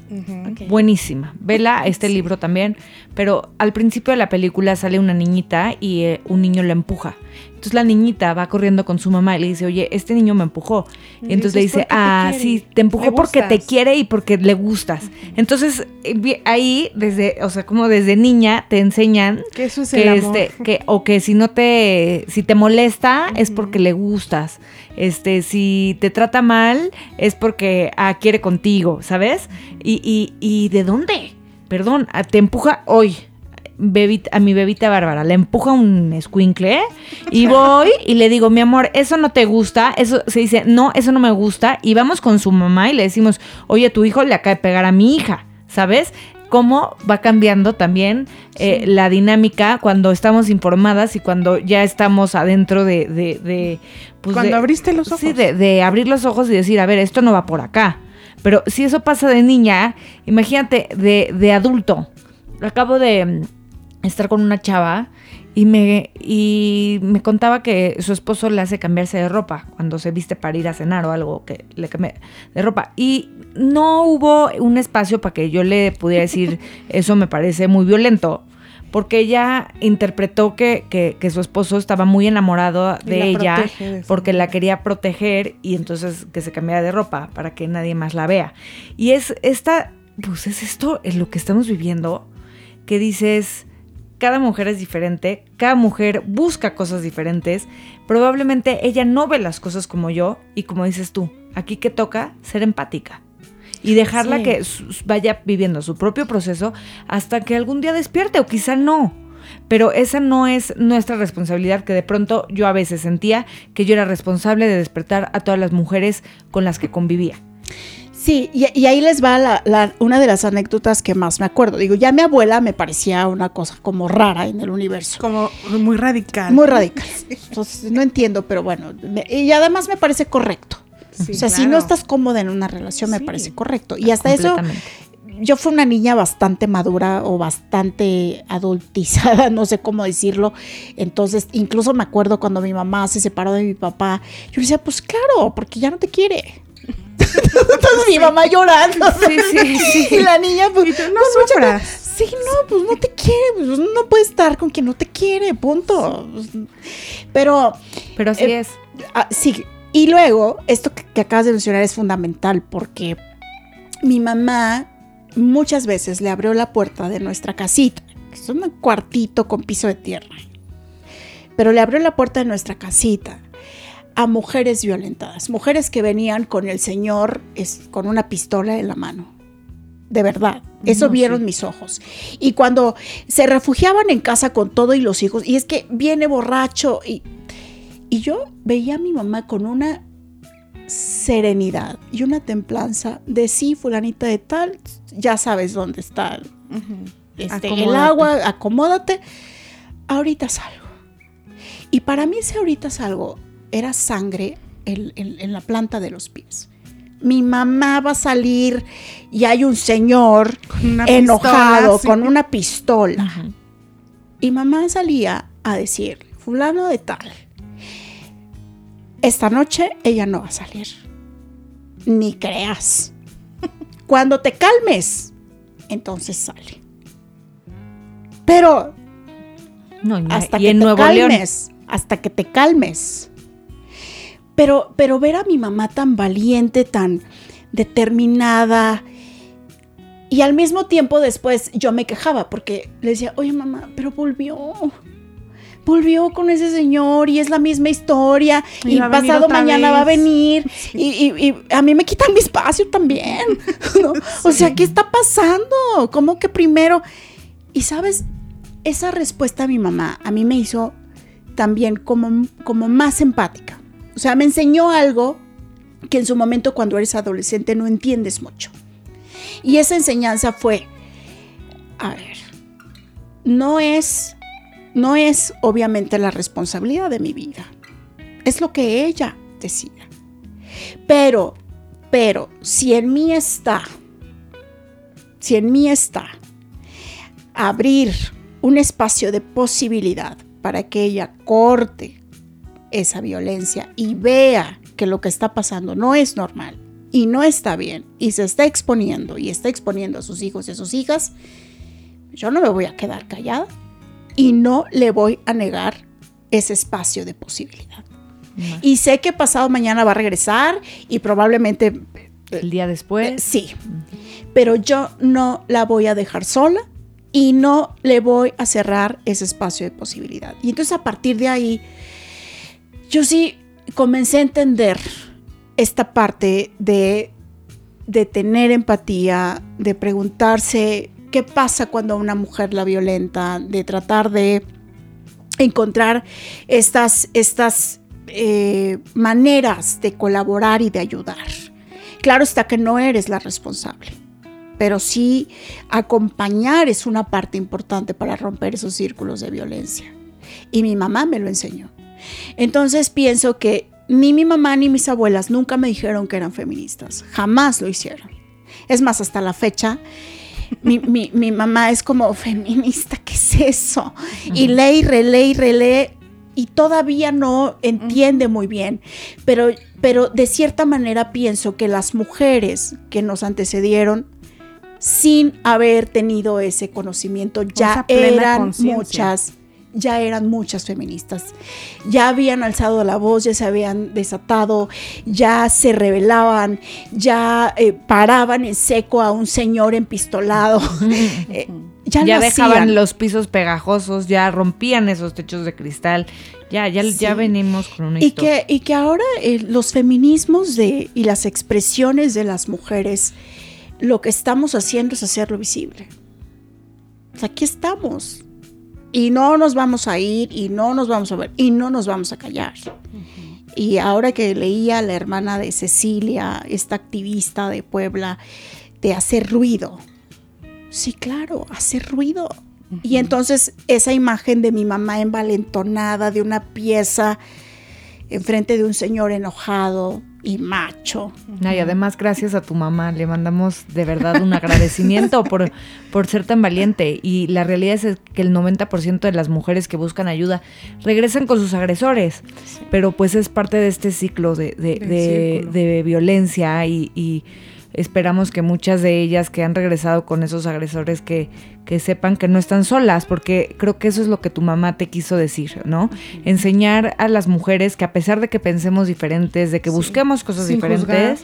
Buenísima. Vela este libro también. Pero al principio de la película sale una niñita y eh, un niño la empuja. Entonces la niñita va corriendo con su mamá y le dice, oye, este niño me empujó. Y entonces le dice, "¿Por qué te ah, sí, te empujó porque te gustas". quiere y porque le gustas. Entonces eh, ahí, desde, o sea, como desde niña te enseñan Que eso es que el amor. este que o que si no te si te molesta es porque le gustas este si te trata mal es porque ah, quiere contigo sabes y, y, y de dónde perdón ah, te empuja hoy bebita, a mi bebita Bárbara le empuja un escuincle y voy y le digo mi amor eso no te gusta eso se dice no eso no me gusta y vamos con su mamá y le decimos oye tu hijo le acaba de pegar a mi hija sabes cómo va cambiando también eh, la dinámica cuando estamos informadas y cuando ya estamos adentro de... de, de, pues, Cuando de- abriste los ojos. Sí, de, de abrir los ojos y decir, a ver, esto no va por acá. Pero si eso pasa de niña, imagínate de, de adulto. Acabo de estar con una chava y me, y me contaba que su esposo le hace cambiarse de ropa cuando se viste para ir a cenar o algo que le cambie de ropa. Y no hubo un espacio para que yo le pudiera decir, eso me parece muy violento. Porque ella interpretó que, que- que su esposo estaba muy enamorado de la ella protege porque la quería proteger y entonces que se cambiara de ropa para que nadie más la vea. Y es esta, pues es esto, es lo que estamos viviendo, que dices, cada mujer es diferente, cada mujer busca cosas diferentes, probablemente ella no ve las cosas como yo y como dices tú, aquí que toca ser empática. Y dejarla Sí. que vaya viviendo su propio proceso hasta que algún día despierte o quizá no. Pero esa no es nuestra responsabilidad, que de pronto yo a veces sentía que yo era responsable de despertar a todas las mujeres con las que convivía. Sí, y, y ahí les va la- la- una de las anécdotas que más me acuerdo. Digo, ya mi abuela me parecía una cosa como rara en el universo. Como muy radical. Muy radical. Entonces, no entiendo, pero bueno. me- y además me parece correcto. Sí, o sea, si no estás cómoda en una relación, me Sí. parece correcto. Y hasta eso, yo fui una niña bastante madura o bastante adultizada, no sé cómo decirlo. Entonces, incluso me acuerdo cuando mi mamá se separó de mi papá, yo le decía, pues claro, porque ya no te quiere. Entonces mi mamá llorando. Sí, sí, sí. Y la niña, pues, tú, no pues, mucha Sí, no, pues no te quiere, pues no puede estar con quien no te quiere, punto. Pues, Pero Pero así Eh, es. Ah, sí, y luego, esto que, que acabas de mencionar es fundamental porque mi mamá muchas veces le abrió la puerta de nuestra casita, que es un cuartito con piso de tierra, pero le abrió la puerta de nuestra casita a mujeres violentadas, mujeres que venían con el señor es, con una pistola en la mano. De verdad, eso No, vieron sí. mis ojos. Y cuando se refugiaban en casa con todo y los hijos, y es que viene borracho y y yo veía a mi mamá con una serenidad y una templanza de sí, fulanita de tal, ya sabes dónde está Ujú. este, el Acomódate. agua, acomódate, ahorita salgo. Y para mí ese ahorita salgo era sangre en, en- en la planta de los pies. Mi mamá va a salir y hay un señor Con enojado pistola, sí. con una pistola. Y mamá salía a decir, fulano de tal, esta noche ella no va a salir. Ni creas. Cuando te calmes, entonces sale. Pero No, hasta y que en te Nuevo León. calmes, hasta que te calmes. Pero, pero ver a mi mamá tan valiente, tan determinada, y al mismo tiempo después yo me quejaba porque le decía, oye mamá, pero volvió. Volvió con ese señor y es la misma historia Y pasado mañana va a vez". venir y, y- y a mí me quitan mi espacio también. ¿no? O sea, ¿qué está pasando? ¿Cómo que primero? Y sabes, esa respuesta a mi mamá a mí me hizo también como, como más empática. O sea, me enseñó algo que en su momento cuando eres adolescente no entiendes mucho. Y esa enseñanza fue, a ver, no es, no es obviamente la responsabilidad de mi vida. Es lo que ella decía. Pero, pero, si en mí está, si en mí está abrir un espacio de posibilidad para que ella corte esa violencia y vea que lo que está pasando no es normal y no está bien y se está exponiendo y está exponiendo a sus hijos y a sus hijas, yo no me voy a quedar callada y no le voy a negar ese espacio de posibilidad. Y sé que pasado mañana va a regresar y probablemente El día eh, después. sí, pero yo no la voy a dejar sola y no le voy a cerrar ese espacio de posibilidad. Y entonces a partir de ahí, yo sí comencé a entender esta parte de, de tener empatía, de preguntarse qué pasa cuando a una mujer la violenta, de tratar de encontrar estas, estas eh, maneras de colaborar y de ayudar. Claro está que no eres la responsable, pero sí acompañar es una parte importante para romper esos círculos de violencia. Y mi mamá me lo enseñó. Entonces pienso que ni mi mamá ni mis abuelas nunca me dijeron que eran feministas, jamás lo hicieron. Es más, hasta la fecha, mi, mi- mi mamá es como feminista, ¿qué es eso? Y lee y relee y relee y todavía no entiende muy bien, pero, pero de cierta manera pienso que las mujeres que nos antecedieron, sin haber tenido ese conocimiento, ya eran muchas, ya eran muchas feministas. Ya habían alzado la voz, ya se habían desatado, ya se rebelaban, ya eh, paraban en seco a un señor empistolado. Eh, ya dejaban los pisos pegajosos, ya rompían esos techos de cristal. Ya, ya, Sí. ya venimos con una Y historia. que, y que ahora eh, los feminismos de, y las expresiones de las mujeres, lo que estamos haciendo es hacerlo visible. O sea, aquí estamos. Y no nos vamos a ir, y no nos vamos a ver, y no nos vamos a callar. Y ahora que leía a la hermana de Cecilia, esta activista de Puebla, de hacer ruido. Sí, claro, hacer ruido. Y entonces esa imagen de mi mamá envalentonada, de una pieza enfrente de un señor enojado y macho. No, y además, gracias a tu mamá, le mandamos de verdad un agradecimiento por, por ser tan valiente. Y la realidad es que el 90% de las mujeres que buscan ayuda regresan con sus agresores, pero pues es parte de este ciclo de, de, de- violencia y, y esperamos que muchas de ellas que han regresado con esos agresores que, que sepan que no están solas, porque creo que eso es lo que tu mamá te quiso decir, ¿no? Enseñar a las mujeres que a pesar de que pensemos diferentes, de que Sí. busquemos cosas Sin diferentes,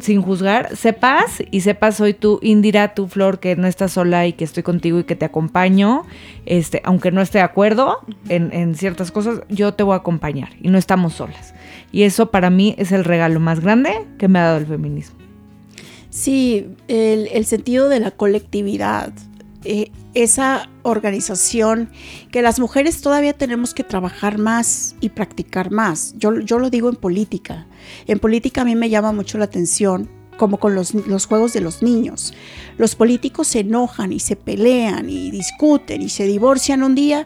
sin juzgar, sepas y sepas hoy tú, Indira, tú, Flor, que no estás sola y que estoy contigo y que te acompaño, este, aunque no esté de acuerdo en, en ciertas cosas, yo te voy a acompañar y no estamos solas. Y eso para mí es el regalo más grande que me ha dado el feminismo. Sí, el, el sentido de la colectividad, eh, esa organización que las mujeres todavía tenemos que trabajar más y practicar más. Yo, yo lo digo en política. En política a mí me llama mucho la atención como con los, los juegos de los niños. Los políticos se enojan y se pelean y discuten y se divorcian un día,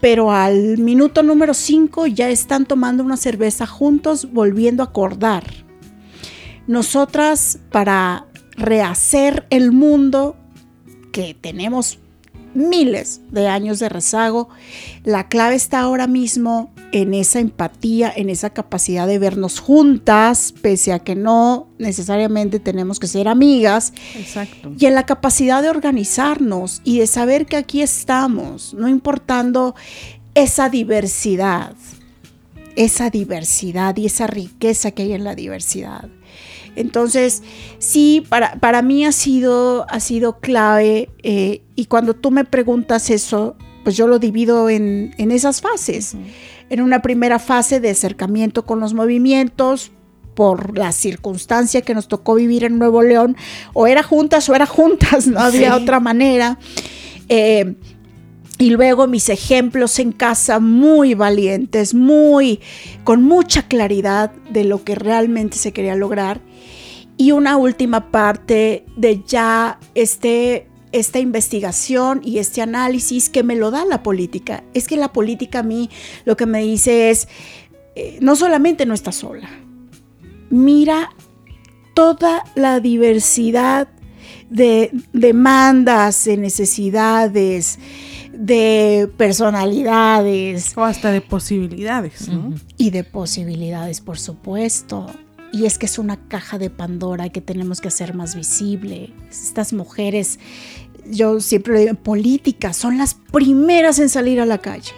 pero al minuto número 5 ya están tomando una cerveza juntos, volviendo a acordar. Nosotras, para rehacer el mundo que tenemos miles de años de rezago, la clave está ahora mismo en esa empatía, en esa capacidad de vernos juntas, pese a que no necesariamente tenemos que ser amigas, Exacto. y en la capacidad de organizarnos y de saber que aquí estamos, no importando esa diversidad, esa diversidad y esa riqueza que hay en la diversidad. Entonces, sí, para, para mí ha sido, ha sido clave eh, y cuando tú me preguntas eso, pues yo lo divido en, en esas fases. En una primera fase de acercamiento con los movimientos, por la circunstancia que nos tocó vivir en Nuevo León, o era juntas o era juntas, no había Sí. otra manera. Eh, y luego mis ejemplos en casa muy valientes, muy con mucha claridad de lo que realmente se quería lograr. Y una última parte de ya este esta investigación y este análisis que me lo da la política. Es que la política a mí lo que me dice es, eh, no solamente no estás sola, mira toda la diversidad de demandas, de necesidades, de personalidades O hasta de posibilidades, ¿no? Y de posibilidades, por supuesto. Y es que es una caja de Pandora que tenemos que hacer más visible. Estas mujeres, yo siempre lo digo, en política, son las primeras en salir a la calle.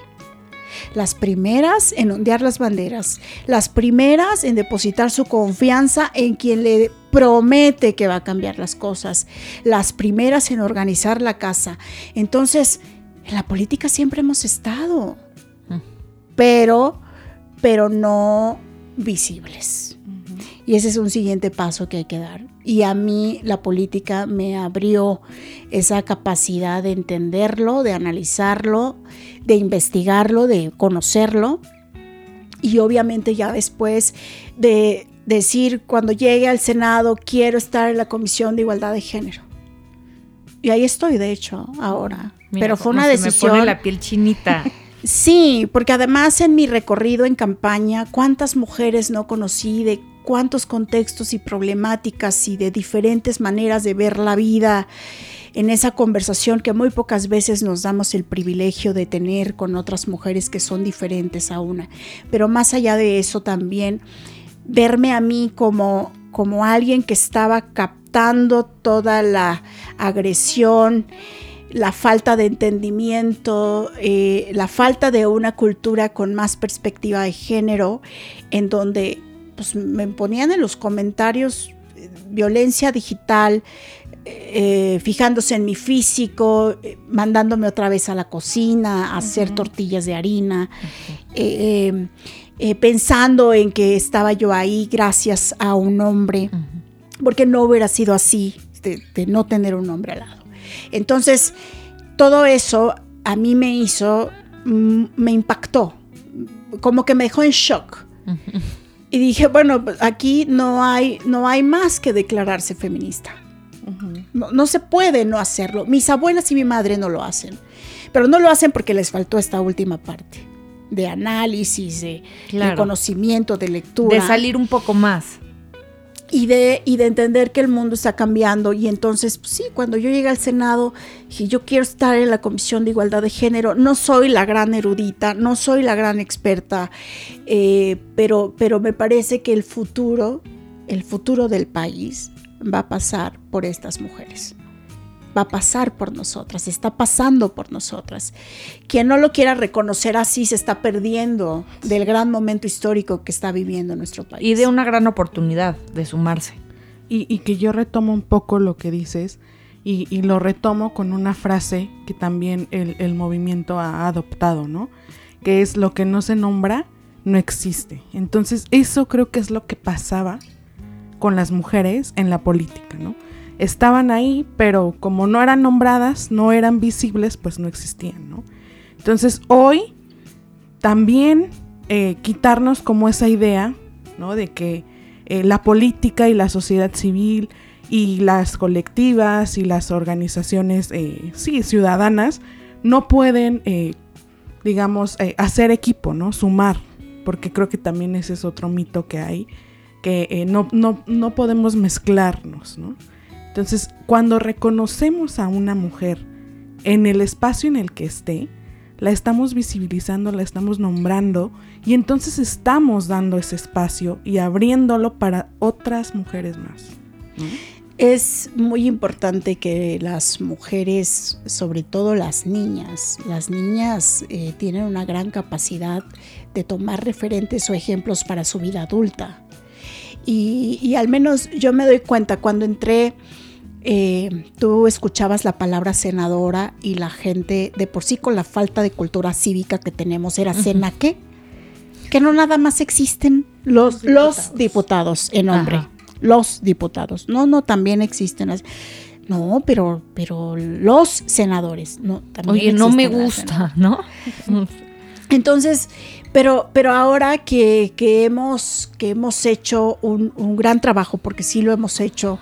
Las primeras en ondear las banderas. Las primeras en depositar su confianza en quien le promete que va a cambiar las cosas. Las primeras en organizar la casa. Entonces, en la política siempre hemos estado. Pero, pero no visibles. Y ese es un siguiente paso que hay que dar. Y a mí la política me abrió esa capacidad de entenderlo, de analizarlo, de investigarlo, de conocerlo. Y obviamente ya después de decir, cuando llegue al Senado, quiero estar en la Comisión de Igualdad de Género. Y ahí estoy, de hecho, ahora. Mira Pero fue una se Me decisión. pone la piel chinita. Sí, porque además en mi recorrido en campaña, cuántas mujeres no conocí de cuántos contextos y problemáticas y de diferentes maneras de ver la vida en esa conversación que muy pocas veces nos damos el privilegio de tener con otras mujeres que son diferentes a una. Pero más allá de eso también, verme a mí como, como alguien que estaba captando toda la agresión, la falta de entendimiento, eh, la falta de una cultura con más perspectiva de género, en donde pues, me ponían en los comentarios eh, violencia digital, eh, fijándose en mi físico, eh, mandándome otra vez a la cocina a hacer tortillas de harina, eh, eh, eh, pensando en que estaba yo ahí gracias a un hombre, porque no hubiera sido así de, de no tener un hombre al lado. Entonces, todo eso a mí me hizo, mm, me impactó, como que me dejó en shock, Y dije, bueno, pues, aquí no hay, no hay más que declararse feminista. no, no se puede no hacerlo. Mis abuelas y mi madre no lo hacen. Pero no lo hacen porque les faltó esta última parte de análisis, de, conocimiento, de lectura. De salir un poco más. Y de, y de entender que el mundo está cambiando. Y entonces, pues sí, cuando yo llegué al Senado, dije, yo quiero estar en la Comisión de Igualdad de Género. No soy la gran erudita, no soy la gran experta, eh, pero, pero me parece que el futuro, el futuro del país va a pasar por estas mujeres. Va a pasar por nosotras, está pasando por nosotras. Quien no lo quiera reconocer así se está perdiendo del gran momento histórico que está viviendo nuestro país. Y de una gran oportunidad de sumarse. Y, y que yo retomo un poco lo que dices y, y lo retomo con una frase que también el, el movimiento ha adoptado, ¿no? Que es lo que no se nombra, no existe. Entonces eso creo que es lo que pasaba con las mujeres en la política, ¿no? Estaban ahí, pero como no eran nombradas, no eran visibles, pues no existían, ¿no? Entonces hoy también eh, quitarnos como esa idea, ¿no? De que eh, la política y la sociedad civil y las colectivas y las organizaciones, eh, sí, ciudadanas, no pueden, digamos, hacer equipo, ¿no? Sumar, porque creo que también ese es otro mito que hay, que no, no, no podemos mezclarnos, ¿no? Entonces, cuando reconocemos a una mujer en el espacio en el que esté, la estamos visibilizando, la estamos nombrando y entonces estamos dando ese espacio y abriéndolo para otras mujeres más. Es muy importante que las mujeres, sobre todo las niñas, las niñas eh, tienen una gran capacidad de tomar referentes o ejemplos para su vida adulta. Y al menos yo me doy cuenta cuando entré, eh, tú escuchabas la palabra senadora y la gente, de por sí con la falta de cultura cívica que tenemos, era cena qué? Que no nada más existen los, los diputados en nombre Ajá. los diputados. No, no, también existen. las- No, pero, pero los senadores. No, también Oye, no me gusta, ¿no? entonces, pero, pero ahora que, que hemos, que hemos hecho un, un gran trabajo, porque sí lo hemos hecho,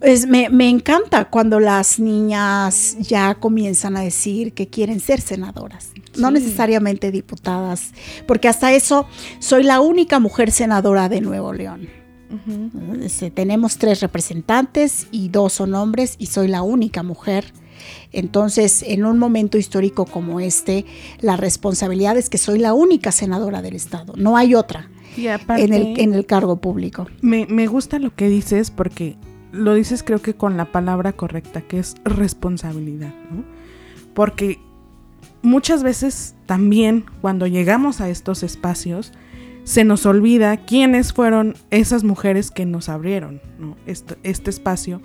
pues me, me encanta cuando las niñas ya comienzan a decir que quieren ser senadoras, no necesariamente diputadas, porque hasta eso soy la única mujer senadora de Nuevo León. Este, tenemos tres representantes y dos son hombres y soy la única mujer. Entonces, en un momento histórico como este, la responsabilidad es que soy la única senadora del Estado, no hay otra aparte, en el, en el cargo público. me, me gusta lo que dices porque lo dices creo que con la palabra correcta, que es responsabilidad, ¿no? Porque muchas veces también cuando llegamos a estos espacios, se nos olvida quiénes fueron esas mujeres que nos abrieron este espacio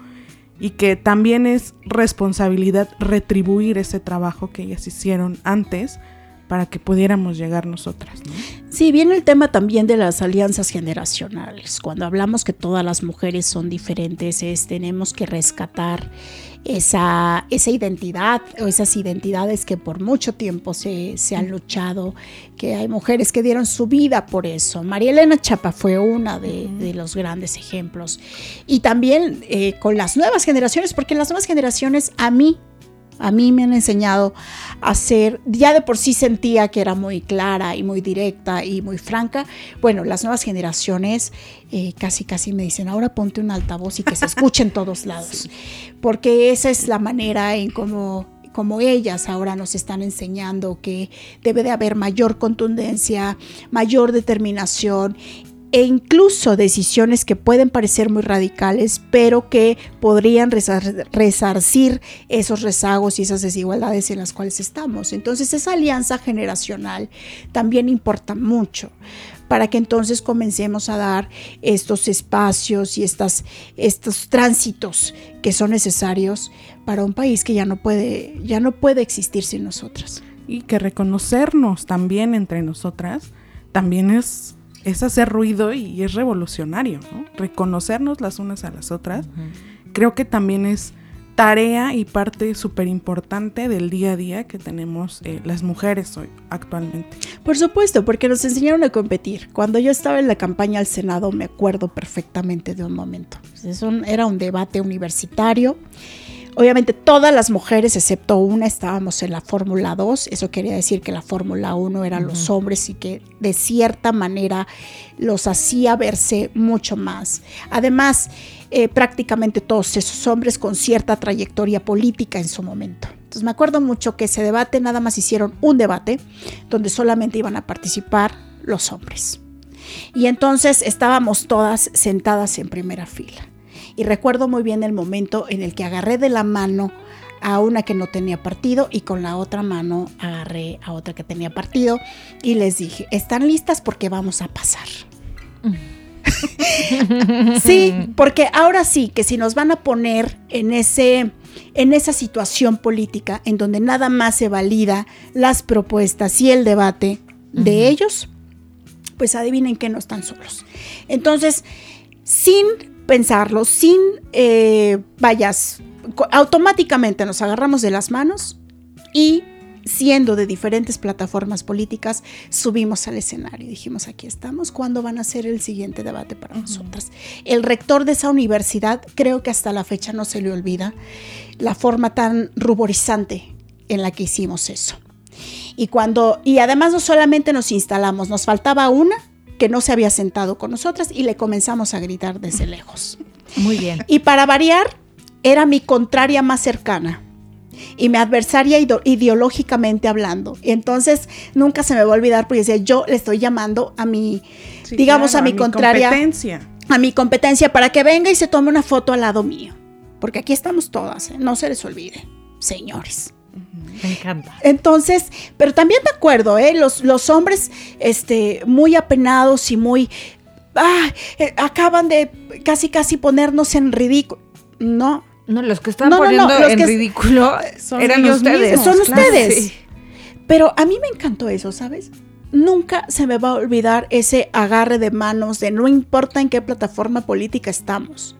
y que también es responsabilidad retribuir ese trabajo que ellas hicieron antes para que pudiéramos llegar nosotras. ¿no? Sí, viene el tema también de las alianzas generacionales. Cuando hablamos que todas las mujeres son diferentes, es tenemos que rescatar esa, esa identidad o esas identidades que por mucho tiempo se, se han luchado, que hay mujeres que dieron su vida por eso. María Elena Chapa fue una de, de los grandes ejemplos. Y también eh, con las nuevas generaciones, porque las nuevas generaciones a mí a mí me han enseñado a ser, ya de por sí sentía que era muy clara y muy directa y muy franca. Bueno, las nuevas generaciones eh, casi casi me dicen, ahora ponte un altavoz y que se escuche en todos lados. Porque esa es la manera en cómo como ellas ahora nos están enseñando que debe de haber mayor contundencia, mayor determinación e incluso decisiones que pueden parecer muy radicales, pero que podrían resar- resarcir esos rezagos y esas desigualdades en las cuales estamos. Entonces esa alianza generacional también importa mucho para que entonces comencemos a dar estos espacios y estas, estos tránsitos que son necesarios para un país que ya no puede, ya no puede existir sin nosotras. y que reconocernos también entre nosotras también es, es hacer ruido y es revolucionario, ¿no? Reconocernos las unas a las otras, creo que también es tarea y parte súper importante del día a día que tenemos eh, las mujeres hoy actualmente. Por supuesto, porque nos enseñaron a competir. Cuando yo estaba en la campaña al Senado me acuerdo perfectamente de un momento. Eso era un debate universitario. Obviamente todas las mujeres, excepto una, estábamos en la Fórmula 2. Eso quería decir que la Fórmula 1 eran los hombres y que de cierta manera los hacía verse mucho más. Además, eh, prácticamente todos esos hombres con cierta trayectoria política en su momento. Entonces me acuerdo mucho que ese debate nada más hicieron un debate donde solamente iban a participar los hombres. Y entonces estábamos todas sentadas en primera fila. Y recuerdo muy bien el momento en el que agarré de la mano a una que no tenía partido y con la otra mano agarré a otra que tenía partido y les dije, ¿están listas? Porque vamos a pasar. sí, porque ahora sí que si nos van a poner en ese en esa situación política en donde nada más se valida las propuestas y el debate de ellos, pues adivinen que no están solos. Entonces, sin pensarlo, sin eh, vayas, automáticamente nos agarramos de las manos y siendo de diferentes plataformas políticas, subimos al escenario. Dijimos, aquí estamos, ¿cuándo van a ser el siguiente debate para nosotras? El rector de esa universidad, creo que hasta la fecha no se le olvida la forma tan ruborizante en la que hicimos eso. Y cuando, y además no solamente nos instalamos, nos faltaba una que no se había sentado con nosotras y le comenzamos a gritar desde lejos. Muy bien. Y para variar, era mi contraria más cercana y mi adversaria ideológicamente hablando. Y entonces nunca se me va a olvidar porque decía, yo le estoy llamando a mi, digamos, a mi contraria. Competencia. A mi competencia para que venga y se tome una foto al lado mío. Porque aquí estamos todas, ¿eh? no se les olvide, señores. Me encanta. Entonces, pero también de acuerdo, ¿eh? los, los hombres este, muy apenados y muy... Ah, eh, acaban de casi casi ponernos en ridículo. No. No, los que están poniendo en ridículo son eran ustedes. son ustedes. Pero a mí me encantó eso, ¿sabes? Nunca se me va a olvidar ese agarre de manos de no importa en qué plataforma política estamos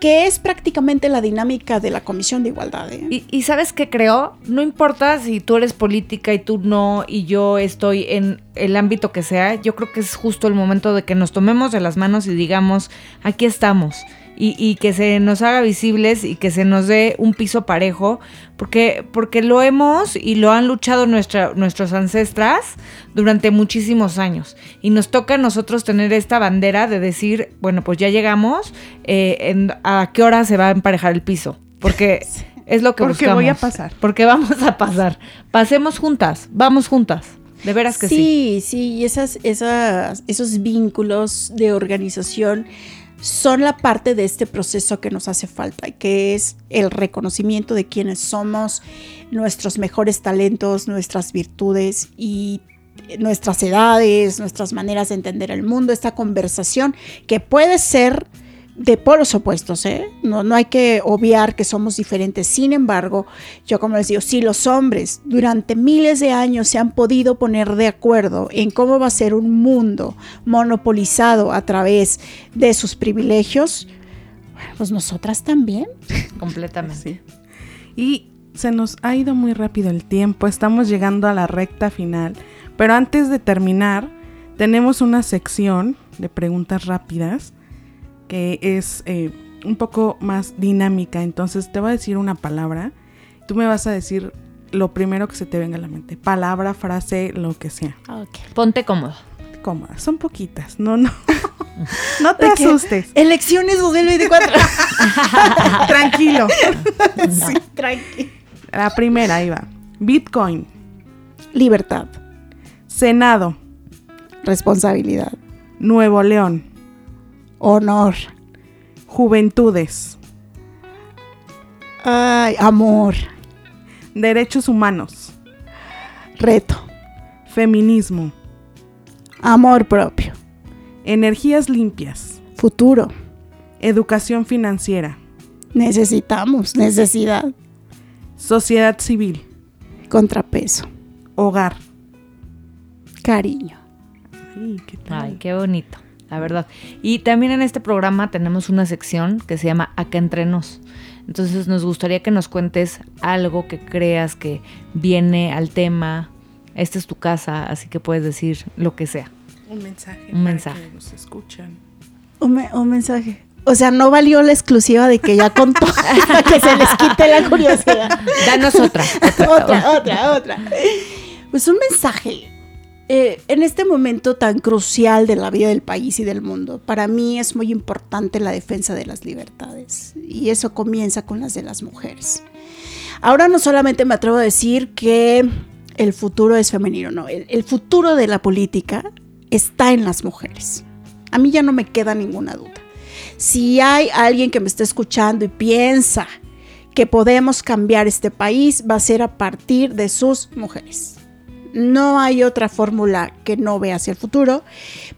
que es prácticamente la dinámica de la Comisión de Igualdad. ¿eh? Y, sabes qué creo, no importa si tú eres política y tú no, y yo estoy en el ámbito que sea, yo creo que es justo el momento de que nos tomemos de las manos y digamos, aquí estamos. Y, que se nos haga visibles y que se nos dé un piso parejo, porque, porque lo hemos y lo han luchado nuestra, nuestros ancestras durante muchísimos años. Y nos toca a nosotros tener esta bandera de decir, bueno, pues ya llegamos, eh, a qué hora se va a emparejar el piso. Porque es lo que Porque voy a pasar. Porque vamos a pasar. Pasemos juntas, vamos juntas. De veras que sí. Sí, sí, y esas, esas, esos vínculos de organización son la parte de este proceso que nos hace falta, que es el reconocimiento de quiénes somos, nuestros mejores talentos, nuestras virtudes y nuestras edades, nuestras maneras de entender el mundo, esta conversación que puede ser de polos opuestos, ¿eh? No, no hay que obviar que somos diferentes. Sin embargo, yo como les digo, si los hombres durante miles de años se han podido poner de acuerdo en cómo va a ser un mundo monopolizado a través de sus privilegios, pues nosotras también. Completamente. Y se nos ha ido muy rápido el tiempo, estamos llegando a la recta final. Pero antes de terminar, tenemos una sección de preguntas rápidas que es eh, un poco más dinámica. Entonces te voy a decir una palabra. Tú me vas a decir lo primero que se te venga a la mente. Palabra, frase, lo que sea. Ponte cómodo. Cómoda. Son poquitas. No, no. no te asustes. Elecciones 2024. Tranquilo. sí. Tranquilo. La primera, ahí va. Bitcoin. Libertad. Senado. Responsabilidad. Nuevo León. Honor. Juventudes. Ay, amor. Derechos humanos. Reto. Feminismo. Amor propio. Energías limpias. Futuro. Educación financiera. Necesitamos, necesidad. Sociedad civil. Contrapeso. Hogar cariño. Ay, qué bonito, la verdad. Y también en este programa tenemos una sección que se llama Acá entre nos. Entonces nos gustaría que nos cuentes algo que creas que viene al tema. Esta es tu casa, así que puedes decir lo que sea. Un mensaje. Un para mensaje. que nos escuchan. Un, me- un mensaje. O sea, no valió la exclusiva de que ya contó para que se les quite la curiosidad. Danos otra. otra, otra, otra. Pues un mensaje. Eh, en este momento tan crucial de la vida del país y del mundo, para mí es muy importante la defensa de las libertades. Y eso comienza con las de las mujeres. Ahora no solamente me atrevo a decir que el futuro es femenino, no. El, el futuro de la política está en las mujeres. A mí ya no me queda ninguna duda. Si hay alguien que me está escuchando y piensa que podemos cambiar este país, va a ser a partir de sus mujeres. No hay otra fórmula que no vea hacia el futuro,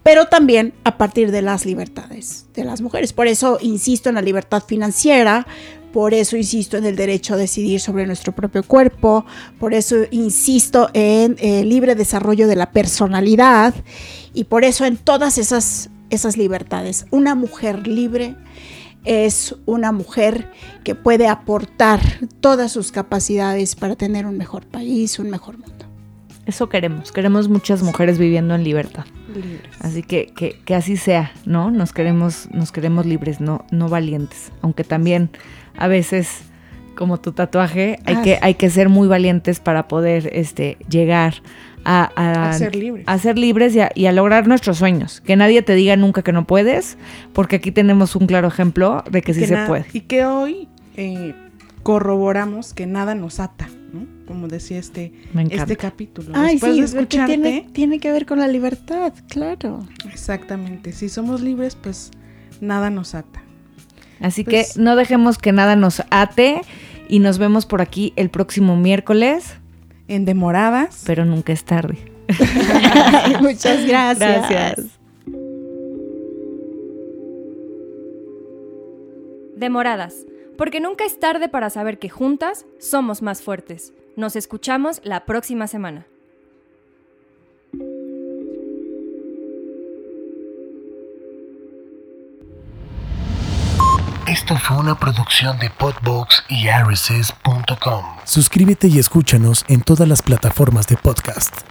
pero también a partir de las libertades de las mujeres. Por eso insisto en la libertad financiera, por eso insisto en el derecho a decidir sobre nuestro propio cuerpo, por eso insisto en el libre desarrollo de la personalidad y por eso en todas esas, esas libertades. Una mujer libre es una mujer que puede aportar todas sus capacidades para tener un mejor país, un mejor mundo. Eso queremos. Queremos muchas mujeres viviendo en libertad. Libres. Así que, que, que así sea, ¿no? Nos queremos, nos queremos libres, no, no valientes. Aunque también a veces, como tu tatuaje, hay, Ah. que, hay que ser muy valientes para poder este, llegar a, a- A ser libres. a ser libres y a, y a lograr nuestros sueños. Que nadie te diga nunca que no puedes, porque aquí tenemos un claro ejemplo de que sí que se puede. Y que hoy eh, corroboramos que nada nos ata, ¿no? Como decía este, Me encanta. este capítulo. Ay, Después sí, de escucharte, tiene, tiene que ver con la libertad, claro. exactamente, si somos libres, pues nada nos ata. Así Pues- que no dejemos que nada nos ate y nos vemos por aquí el próximo miércoles, En demoradas, pero nunca es tarde. Muchas gracias. Demoradas, porque nunca es tarde para saber que juntas somos más fuertes. Nos escuchamos la próxima semana. Esto fue una producción de Podbox y RSS.com. Suscríbete y escúchanos en todas las plataformas de podcast.